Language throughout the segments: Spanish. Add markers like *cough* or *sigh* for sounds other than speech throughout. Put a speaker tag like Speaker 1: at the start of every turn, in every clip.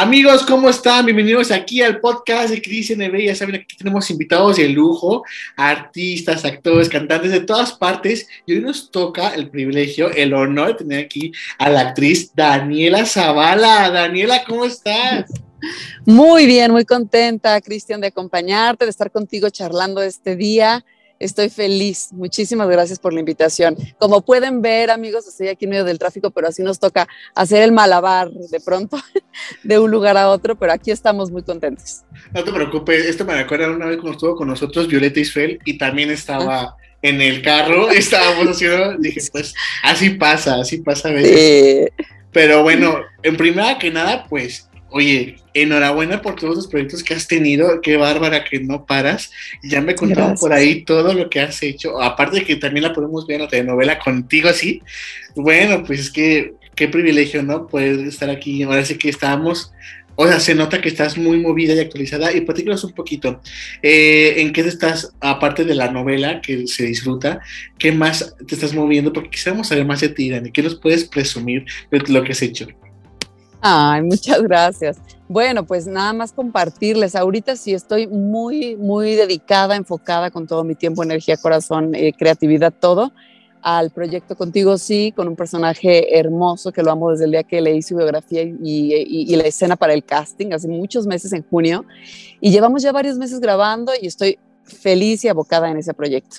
Speaker 1: Amigos, ¿cómo están? Bienvenidos aquí al podcast de Cristian NB. Ya saben, aquí tenemos invitados de lujo, artistas, actores, cantantes de todas partes. Y hoy nos toca el privilegio, el honor de tener aquí a la actriz Daniela Zavala. Daniela, ¿cómo estás?
Speaker 2: Muy bien, muy contenta, Cristian, de acompañarte, de estar contigo charlando este día. Estoy feliz. Muchísimas gracias por la invitación. Como pueden ver, amigos, estoy aquí en medio del tráfico, pero así nos toca hacer el malabar de pronto *laughs* de un lugar a otro, pero aquí estamos muy contentos.
Speaker 1: No te preocupes, esto me recuerda una vez cuando estuvo con nosotros Violeta Isfel y también estaba ah. en el carro, *laughs* estábamos haciendo, dije, pues así pasa, así pasa a veces. Pero bueno, en primera que nada, pues Oye, enhorabuena por todos los proyectos que has tenido, qué bárbara que no paras. Ya me contaron por ahí todo lo que has hecho, aparte de que también la podemos ver en la telenovela contigo así. Bueno, pues es que qué privilegio, ¿no? Poder estar aquí. Ahora sí que estamos, o sea, se nota que estás muy movida y actualizada. Y platícanos un poquito, eh, ¿en qué estás, aparte de la novela que se disfruta, qué más te estás moviendo? Porque quisiéramos saber más de ti, Dani. ¿Qué nos puedes presumir de lo que has hecho?
Speaker 2: Ay, muchas gracias. Bueno, pues nada más compartirles. Ahorita sí estoy muy, muy dedicada, enfocada con todo mi tiempo, energía, corazón, eh, creatividad, todo al proyecto Contigo Sí, con un personaje hermoso que lo amo desde el día que leí su biografía y, y, la escena para el casting, hace muchos meses en junio. Y llevamos ya varios meses grabando y estoy feliz y abocada en ese proyecto.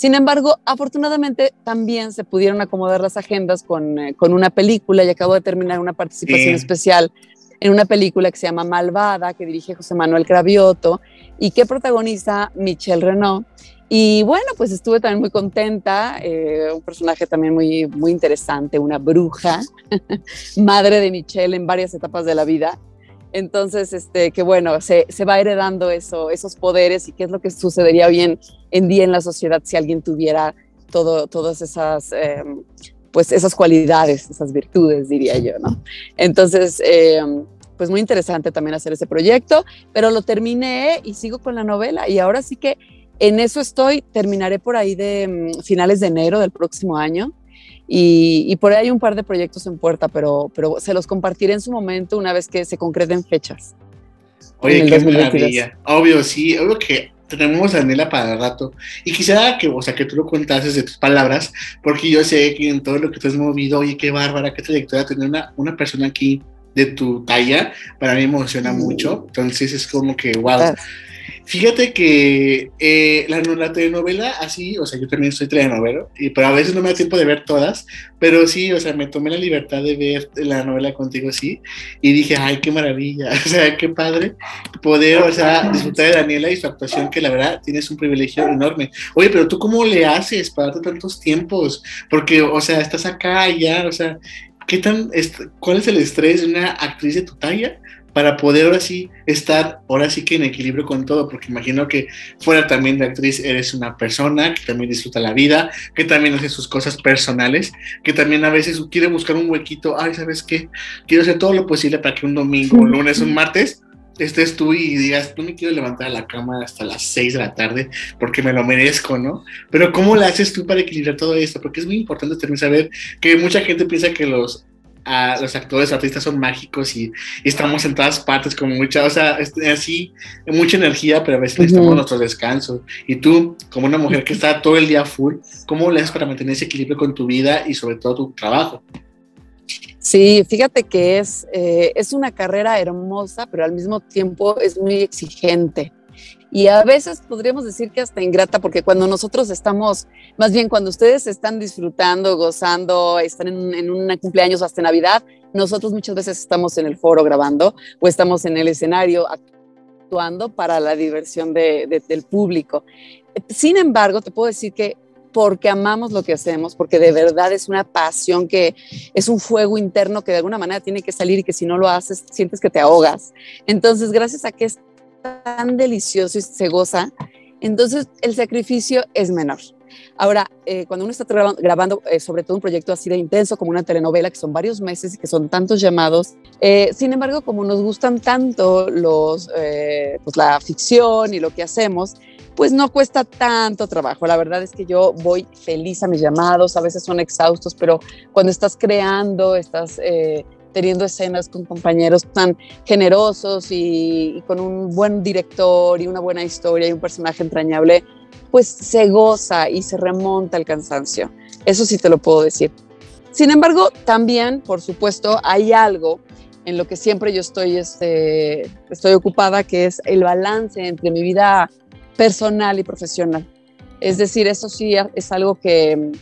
Speaker 2: Sin embargo, afortunadamente también se pudieron acomodar las agendas con, eh, con una película y acabo de terminar una participación especial en una película que se llama Malvada, que dirige José Manuel Cravioto y que protagoniza Michelle Renault. Y bueno, pues estuve también muy contenta, eh, un personaje también muy, muy interesante, una bruja, *laughs* madre de Michelle en varias etapas de la vida. Entonces, este, que bueno, se, se, va heredando eso, esos poderes y qué es lo que sucedería bien en día en la sociedad si alguien tuviera todo, todas esas, em, pues esas cualidades, esas virtudes, diría yo, ¿no? Entonces, em, pues muy interesante también hacer ese proyecto, pero lo terminé y sigo con la novela y ahora sí que en eso estoy, terminaré por ahí de em, finales de enero del próximo año y, por ahí hay un par de proyectos en puerta, pero, pero se los compartiré en su momento una vez que se concreten fechas.
Speaker 1: Oye, qué maravilla. Obvio, sí, obvio que tenemos a Daniela para el rato. Y quisiera que, o sea, que tú lo contases de tus palabras, porque yo sé que en todo lo que te has movido, oye, qué bárbara, qué trayectoria, tener una, una persona aquí de tu talla, para mí emociona mucho. Entonces es como que, wow. Fíjate que eh, la, la, telenovela, así, o sea, yo también soy telenovelo, y, pero a veces no me da tiempo de ver todas, pero sí, o sea, me tomé la libertad de ver la novela contigo, sí, y dije, ay, qué maravilla, *laughs* o sea, qué padre poder, o sea, disfrutar de Daniela y su actuación, que la verdad tienes un privilegio enorme. Oye, pero tú, ¿cómo le haces para darte tantos tiempos? Porque, o sea, estás acá ya, o sea, ¿qué tan, cuál es el estrés de una actriz de tu talla? Para poder ahora sí estar, ahora sí que en equilibrio con todo, porque imagino que fuera también de actriz eres una persona que también disfruta la vida, que también hace sus cosas personales, que también a veces quiere buscar un huequito, ay, ¿sabes qué? Quiero hacer todo lo posible para que un domingo, un lunes, un martes, estés tú y digas, no me quiero levantar a la cama hasta las 6 de la tarde porque me lo merezco, ¿no? Pero ¿cómo le haces tú para equilibrar todo esto? Porque es muy importante también saber que mucha gente piensa que los los actores, artistas son mágicos y, estamos en todas partes con mucha, o sea, así, mucha energía, pero a veces necesitamos nuestro descanso. Y tú, como una mujer que está todo el día full, ¿cómo le haces para mantener ese equilibrio con tu vida y sobre todo tu trabajo?
Speaker 2: Sí, fíjate que es, eh, es una carrera hermosa, pero al mismo tiempo es muy exigente y a veces podríamos decir que hasta ingrata, porque cuando nosotros estamos, más bien cuando ustedes están disfrutando, gozando, están en, un cumpleaños hasta Navidad, nosotros muchas veces estamos en el foro grabando o estamos en el escenario actuando para la diversión de, del público. Sin embargo, te puedo decir que porque amamos lo que hacemos, porque de verdad es una pasión que es un fuego interno que de alguna manera tiene que salir y que si no lo haces sientes que te ahogas. Entonces, gracias a que es tan delicioso y se goza, entonces el sacrificio es menor. Ahora, eh, cuando uno está grabando, eh, sobre todo un proyecto así de intenso como una telenovela, que son varios meses y que son tantos llamados, eh, sin embargo, como nos gustan tanto los, pues la ficción y lo que hacemos, pues no cuesta tanto trabajo. La verdad es que yo voy feliz a mis llamados, a veces son exhaustos, pero cuando estás creando, estás teniendo escenas con compañeros tan generosos y, con un buen director y una buena historia y un personaje entrañable, pues se goza y se remonta el cansancio. Eso sí te lo puedo decir. Sin embargo, también, por supuesto, hay algo en lo que siempre yo estoy, este, estoy ocupada, que es el balance entre mi vida personal y profesional. Es decir, eso sí es algo que,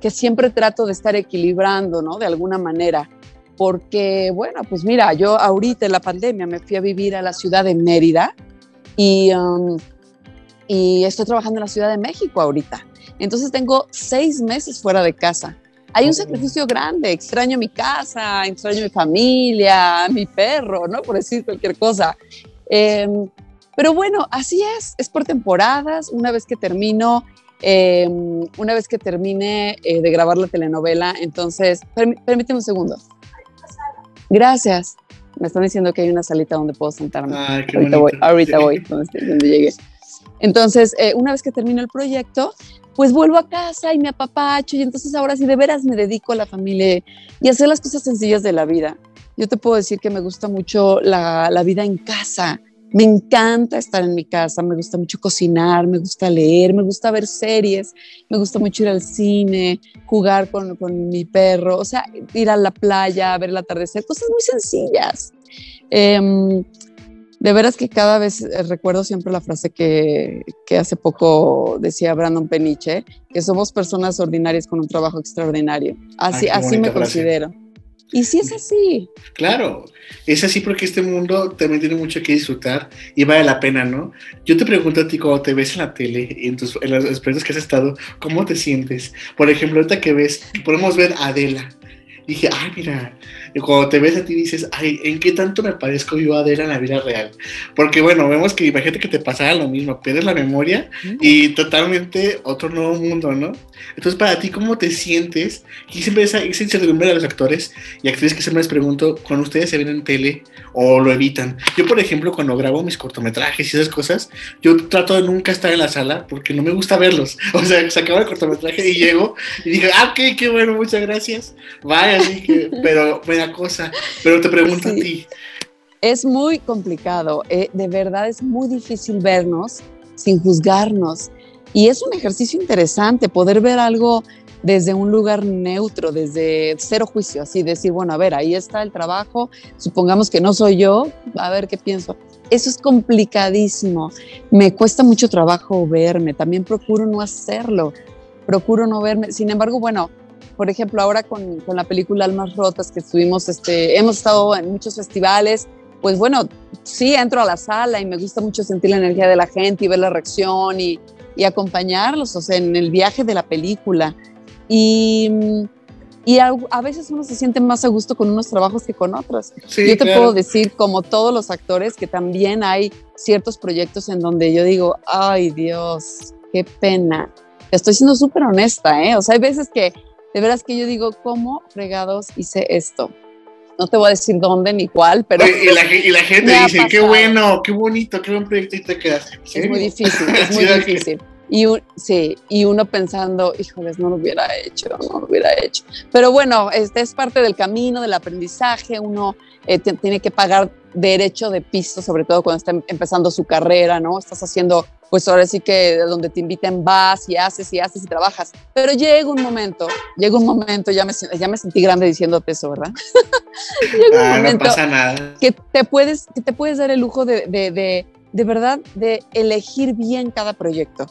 Speaker 2: que siempre trato de estar equilibrando, ¿no? De alguna manera. Porque, bueno, pues mira, yo ahorita en la pandemia me fui a vivir a la ciudad de Mérida y, um, y estoy trabajando en la Ciudad de México ahorita. Entonces tengo seis meses fuera de casa. Hay un sacrificio grande, extraño mi casa, extraño mi familia, mi perro, ¿no? Por decir cualquier cosa. Em, pero bueno, así es, es por temporadas. Una vez que termino, em, una vez que termine eh, de grabar la telenovela, entonces, permíteme un segundo. Gracias. Me están diciendo que hay una salita donde puedo sentarme. ahorita voy, ahorita voy, donde, llegue. Entonces, eh, una vez que termino el proyecto, pues vuelvo a casa y me apapacho y entonces ahora sí de veras me dedico a la familia y hacer las cosas sencillas de la vida. Yo te puedo decir que me gusta mucho la, la vida en casa. Me encanta estar en mi casa, me gusta mucho cocinar, me gusta leer, me gusta ver series, me gusta mucho ir al cine, jugar con, con mi perro, o sea, ir a la playa, ver el atardecer, cosas muy sencillas. Eh, de veras que cada vez eh, recuerdo siempre la frase que, que, hace poco decía Brandon Peniche, que somos personas ordinarias con un trabajo extraordinario. Así, así me considero. Y sí es así.
Speaker 1: Claro, es así porque este mundo también tiene mucho que disfrutar y vale la pena, ¿no? Yo te pregunto a ti cuando te ves en la tele, en, tus, en experiencias que has estado, ¿cómo te sientes? Por ejemplo, ahorita que ves, podemos ver a Adela. Dije, ay, mira, y cuando te ves a ti dices, ay, ¿en qué tanto me parezco yo a Adela en la vida real? Porque bueno, vemos que imagínate que te pasara lo mismo, pierdes la memoria y totalmente otro nuevo mundo, ¿no? Entonces, para ti, ¿cómo te sientes? Y siempre esa, esa incertidumbre de los actores y actrices que siempre les pregunto, cuando ustedes se ven en tele o lo evitan. Yo, por ejemplo, cuando grabo mis cortometrajes y esas cosas, yo trato de nunca estar en la sala porque no me gusta verlos. *laughs* O sea, se acaba el cortometraje y llego y dije, ah, ok, qué bueno, muchas gracias. Vaya, así que, *laughs* pero cosa, pero te pregunto a ti.
Speaker 2: Es muy complicado, eh, de verdad es muy difícil vernos sin juzgarnos. Y es un ejercicio interesante poder ver algo desde un lugar neutro, desde cero juicio, así decir, bueno, a ver, ahí está el trabajo, supongamos que no soy yo, a ver qué pienso. Eso es complicadísimo, me cuesta mucho trabajo verme, también procuro no hacerlo, procuro no verme, sin embargo, bueno, por ejemplo, ahora con, con, la película Almas Rotas que estuvimos, este, hemos estado en muchos festivales, pues bueno, sí entro a la sala y me gusta mucho sentir la energía de la gente y ver la reacción y, y acompañarlos, o sea, en el viaje de la película. Y, y a, a, veces uno se siente más a gusto con unos trabajos que con otros. Sí, yo te claro. puedo decir, como todos los actores, que también hay ciertos proyectos en donde yo digo, ay Dios, qué pena. Estoy siendo súper honesta, ¿eh? O sea, hay veces que de veras que yo digo, ¿cómo fregados hice esto? No te voy a decir dónde ni cuál, pero...
Speaker 1: Y la, y la *laughs* gente dice, qué bueno, qué bonito, qué buen proyecto y te quedas.
Speaker 2: Es muy difícil, es *laughs* muy difícil. Y, sí, y uno pensando, híjoles, no lo hubiera hecho, no lo hubiera hecho. Pero bueno, este es parte del camino, del aprendizaje, uno eh, tiene que pagar derecho de piso, sobre todo cuando está em, empezando su carrera, ¿no? Estás haciendo, pues ahora sí que donde te inviten vas y haces y haces y trabajas. Pero llega un momento, llega un momento, ya me, ya me sentí grande diciéndote eso, ¿verdad? *laughs*
Speaker 1: llega un ah, momento no pasa nada.
Speaker 2: Que te puedes, que te puedes dar el lujo de, de, de, de verdad, de elegir bien cada proyecto.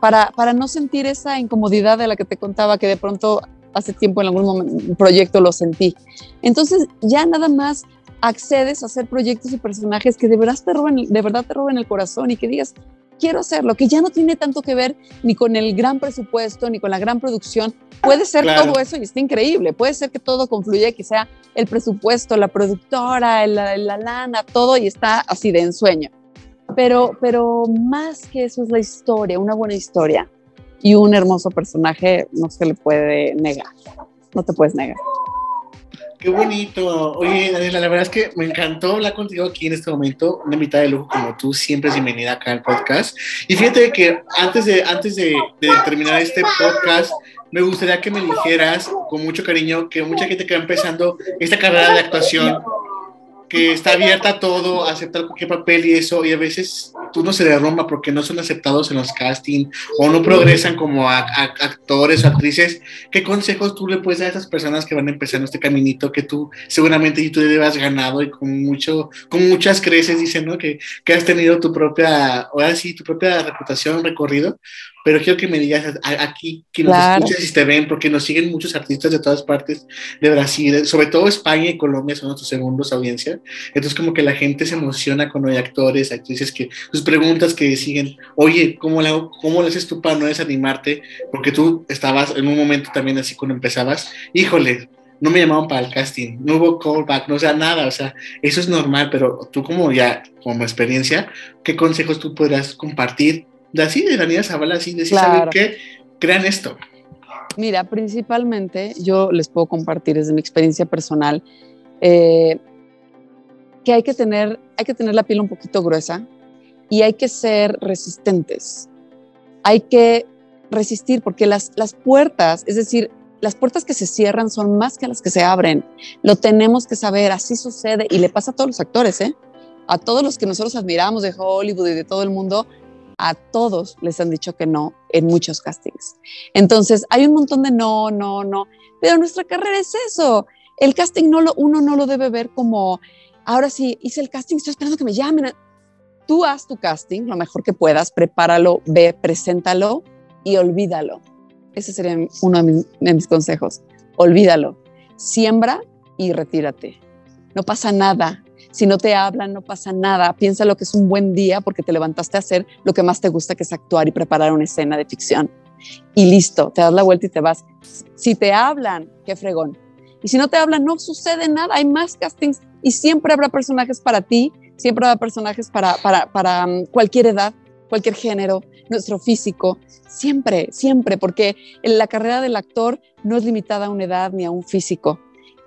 Speaker 2: Para, para no sentir esa incomodidad de la que te contaba que de pronto hace tiempo en algún momento, proyecto lo sentí. Entonces ya nada más accedes a hacer proyectos y personajes que de verdad te roben, de verdad te roben el corazón y que digas, quiero hacerlo, que ya no tiene tanto que ver ni con el gran presupuesto, ni con la gran producción. Puede ser claro. todo eso y está increíble. Puede ser que todo confluya, que sea el presupuesto, la productora, la, la lana, todo y está así de ensueño. Pero, pero más que eso es la historia, una buena historia y un hermoso personaje no se le puede negar. No te puedes negar.
Speaker 1: Qué bonito. Oye, Daniela, la verdad es que me encantó hablar contigo aquí en este momento. Una mitad de lujo como tú, siempre es bienvenida acá al podcast. Y fíjate que antes de, antes de, de terminar este podcast, me gustaría que me dijeras con mucho cariño que mucha gente que va empezando esta carrera de actuación que está abierta a todo, a aceptar cualquier papel y eso, y a veces tú no se derrumba porque no son aceptados en los castings o no progresan como actores o actrices. ¿Qué consejos tú le puedes dar a esas personas que van empezando este caminito que tú seguramente y tú debas ganado y con mucho, con muchas creces, dicen, ¿no? Que, que has tenido tu propia, ahora sí, tu propia reputación, recorrido, pero quiero que me digas aquí, que nos escuches y te ven, porque nos siguen muchos artistas de todas partes de Brasil, sobre todo España y Colombia son nuestros segundos audiencia. Entonces, como que la gente se emociona cuando hay actores, actrices que sus preguntas que siguen, oye, ¿cómo, la, cómo le haces tú para no desanimarte? Porque tú estabas en un momento también así cuando empezabas, híjole, no me llamaban para el casting, no hubo callback, no o sea nada, o sea, eso es normal, pero tú como ya, como experiencia, ¿qué consejos tú podrás compartir de así, de Daniela Zavala, así, de saber qué, crean esto.
Speaker 2: Mira, principalmente yo les puedo compartir desde mi experiencia personal eh, que hay que tener, hay que tener la piel un poquito gruesa y hay que ser resistentes. Hay que resistir porque las, las puertas, es decir, las puertas que se cierran son más que las que se abren. Lo tenemos que saber, así sucede y le pasa a todos los actores, ¿eh? A todos los que nosotros admiramos de Hollywood y de todo el mundo, a todos les han dicho que no en muchos castings. Entonces, hay un montón de no, no, no, pero nuestra carrera es eso. El casting no lo, uno no lo debe ver como, ahora sí, hice el casting, estoy esperando que me llamen. Tú haz tu casting lo mejor que puedas, prepáralo, ve, preséntalo y olvídalo. Ese sería uno de mis consejos. Olvídalo. Siembra y retírate. No pasa nada. Si no te hablan, no pasa nada. Piensa lo que es un buen día porque te levantaste a hacer lo que más te gusta, que es actuar y preparar una escena de ficción. Y listo, te das la vuelta y te vas. Si te hablan, qué fregón. Y si no te hablan, no sucede nada. Hay más castings y siempre habrá personajes para ti, siempre habrá personajes para, para, para um, cualquier edad, cualquier género, nuestro físico, siempre, siempre, porque la carrera del actor no es limitada a una edad ni a un físico.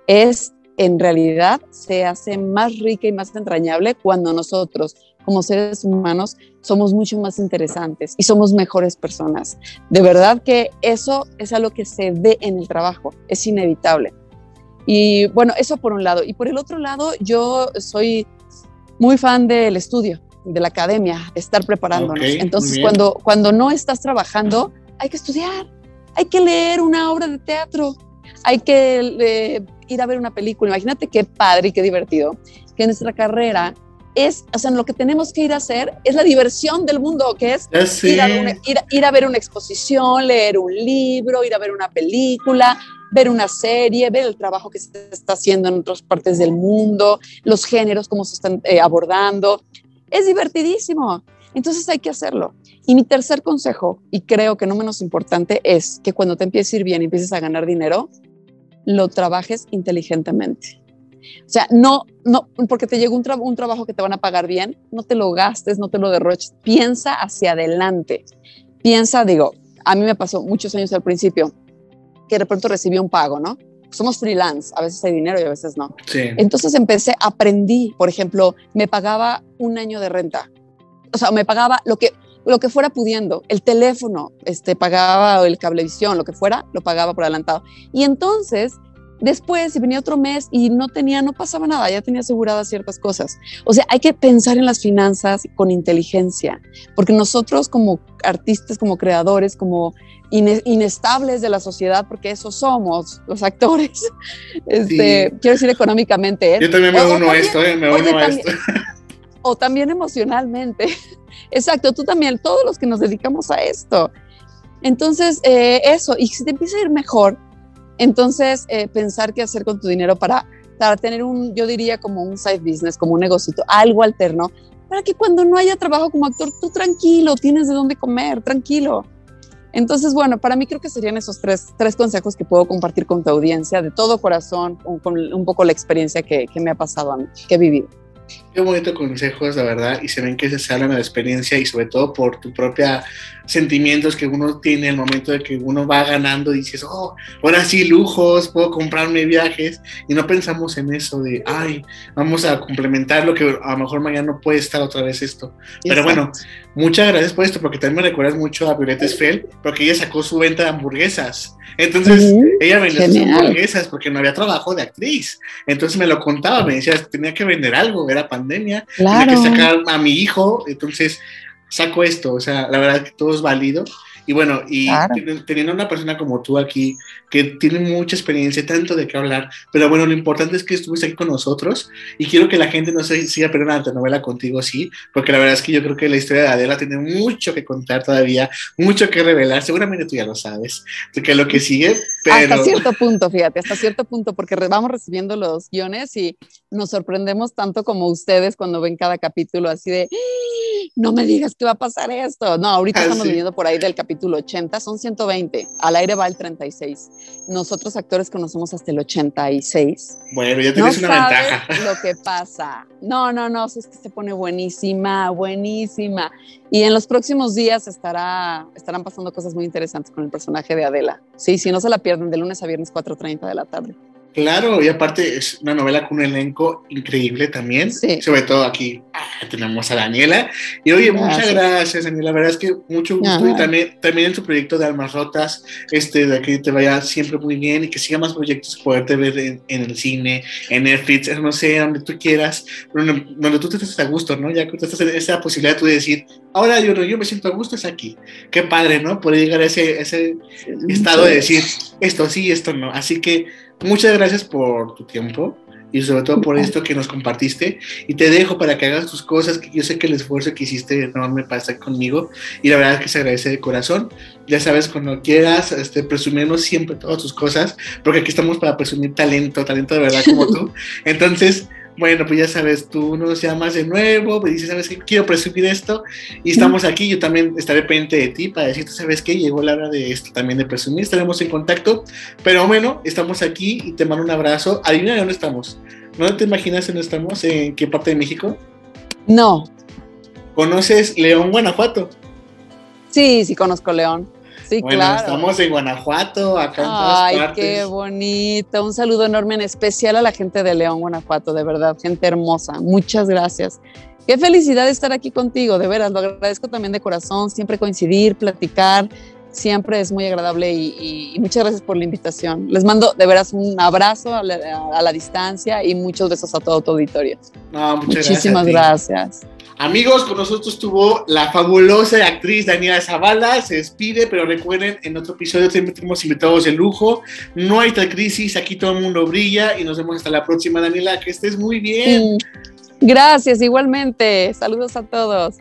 Speaker 2: Es en realidad se hace más rica y más entrañable cuando nosotros, como seres humanos, somos mucho más interesantes y somos mejores personas. De verdad que eso es algo que se ve en el trabajo, es inevitable. Y bueno, eso por un lado. Y por el otro lado, yo soy muy fan del estudio, de la academia, de estar preparándonos. Entonces, cuando, cuando no estás trabajando, hay que estudiar, hay que leer una obra de teatro, hay que eh, ir a ver una película. Imagínate qué padre y qué divertido que nuestra carrera es, o sea, lo que tenemos que ir a hacer es la diversión del mundo, que es ir a, ir, a, ver una exposición, leer un libro, ir a ver una película, ver una serie, ver el trabajo que se está haciendo en otras partes del mundo, los géneros, cómo se están eh, abordando. Es divertidísimo. Entonces hay que hacerlo. Y mi tercer consejo, y creo que no menos importante, es que cuando te empieces a ir bien y empieces a ganar dinero, lo trabajes inteligentemente. O sea, no, no, porque te llegó un, un trabajo que te van a pagar bien, no te lo gastes, no te lo derroches. Piensa hacia adelante. Piensa, digo, a mí me pasó muchos años al principio que de pronto recibí un pago, ¿no? Somos freelance, a veces hay dinero y a veces no. Entonces empecé, aprendí, por ejemplo, me pagaba un año de renta. O sea, me pagaba lo que, lo que fuera pudiendo, el teléfono, este, pagaba el cablevisión, lo que fuera, lo pagaba por adelantado. Y entonces, después, si venía otro mes y no tenía, no pasaba nada, ya tenía aseguradas ciertas cosas. O sea, hay que pensar en las finanzas con inteligencia, porque nosotros como artistas, como creadores, como inestables de la sociedad, porque eso somos los actores, *laughs* este, quiero decir económicamente.
Speaker 1: ¿eh? Yo también me uno a esto, ¿eh? me uno a esto. *laughs*
Speaker 2: O también emocionalmente. Exacto, tú también, todos los que nos dedicamos a esto. Entonces, eh, eso, y si te empieza a ir mejor, entonces eh, pensar qué hacer con tu dinero para, para tener un, yo diría como un side business, como un negocito, algo alterno, para que cuando no haya trabajo como actor, tú tranquilo, tienes de dónde comer, tranquilo. Entonces, bueno, para mí creo que serían esos tres, tres consejos que puedo compartir con tu audiencia de todo corazón, con, un poco la experiencia que, que me ha pasado a mí, que he vivido.
Speaker 1: Qué bonito consejos, la verdad, y se ven que se hablan de la experiencia y sobre todo por tu propia sentimientos que uno tiene al momento de que uno va ganando y dices, oh, ahora sí, lujos, puedo comprarme viajes y no pensamos en eso de, ay, vamos a complementar lo que a lo mejor mañana no puede estar otra vez esto. Pero bueno, muchas gracias por esto porque también me recuerdas mucho a Violeta Esfel porque ella sacó su venta de hamburguesas. Entonces, ella vendía sus hamburguesas porque no había trabajo de actriz. Entonces me lo contaba, me decía, tenía que vender algo, era pandemia, tenía que sacar a mi hijo, entonces saco esto, o sea, la verdad que todo es válido y bueno, y teniendo una persona como tú aquí, que tiene mucha experiencia, tanto de qué hablar, pero bueno, lo importante es que estuviste aquí con nosotros y quiero que la gente no se siga perdiendo una telenovela contigo, sí, porque la verdad es que yo creo que la historia de Adela tiene mucho que contar todavía, mucho que revelar, seguramente tú ya lo sabes, que lo que sigue, pero...
Speaker 2: Hasta cierto punto, fíjate, hasta cierto punto, porque vamos recibiendo los guiones y nos sorprendemos tanto como ustedes cuando ven cada capítulo así de, ¡Ah! no me digas que va a pasar esto. No, ahorita ah, estamos viviendo por ahí del capítulo capítulo 80, son 120, al aire va el 36. Nosotros actores conocemos hasta el 86.
Speaker 1: Bueno, ya tienes una ventaja.
Speaker 2: Lo que pasa. No, no, no, es que se pone buenísima, buenísima. Y en los próximos días estará, estarán pasando cosas muy interesantes con el personaje de Adela. Sí, si no se la pierden, de lunes a viernes 4.30 de la tarde.
Speaker 1: Claro, y aparte es una novela con un elenco increíble también, sobre todo aquí ah, tenemos a Daniela. Y oye, muchas gracias, Daniela, la verdad es que mucho gusto y también, también en tu proyecto de Almas Rotas, este, de que te vaya siempre muy bien y que siga más proyectos, poderte ver en, el cine, en Netflix, no sé, donde tú quieras, donde, donde tú te estés a gusto, ¿no? Ya que tú estás en esa posibilidad tú de decir, ahora yo, yo me siento a gusto, es aquí. Qué padre, ¿no? Poder llegar a ese, ese estado de decir, esto sí, esto no. Así que Muchas gracias por tu tiempo y sobre todo por esto que nos compartiste. Y te dejo para que hagas tus cosas, que yo sé que el esfuerzo que hiciste enorme para estar conmigo y la verdad es que se agradece de corazón. Ya sabes, cuando quieras, este, presumirnos siempre todas tus cosas, porque aquí estamos para presumir talento, talento de verdad como tú. *laughs* Entonces, bueno, pues ya sabes, tú nos llamas de nuevo, me dices, ¿sabes qué? Quiero presumir esto y estamos aquí, yo también estaré pendiente de ti para decirte, ¿sabes qué? Llegó la hora de esto también de presumir, estaremos en contacto, pero bueno, estamos aquí y te mando un abrazo. Adivina de dónde estamos. ¿No te imaginas dónde estamos? ¿En qué parte de México?
Speaker 2: No.
Speaker 1: ¿Conoces León, Guanajuato?
Speaker 2: Sí, sí conozco León. Sí,
Speaker 1: bueno, Estamos en Guanajuato, acá en
Speaker 2: Ay, qué bonito. Un saludo enorme, en especial a la gente de León, Guanajuato, de verdad, gente hermosa. Muchas gracias. Qué felicidad estar aquí contigo, de veras, lo agradezco también de corazón, siempre coincidir, platicar, siempre es muy agradable y, muchas gracias por la invitación. Les mando de veras un abrazo a la, distancia y muchos besos a todo tu auditorio.
Speaker 1: No, muchas
Speaker 2: Muchísimas gracias.
Speaker 1: Amigos, con nosotros estuvo la fabulosa actriz Daniela Zavala, se despide, pero recuerden, en otro episodio siempre tenemos invitados de lujo, no hay tal crisis, aquí todo el mundo brilla y nos vemos hasta la próxima, Daniela, que estés muy bien.
Speaker 2: Gracias, igualmente. Saludos a todos.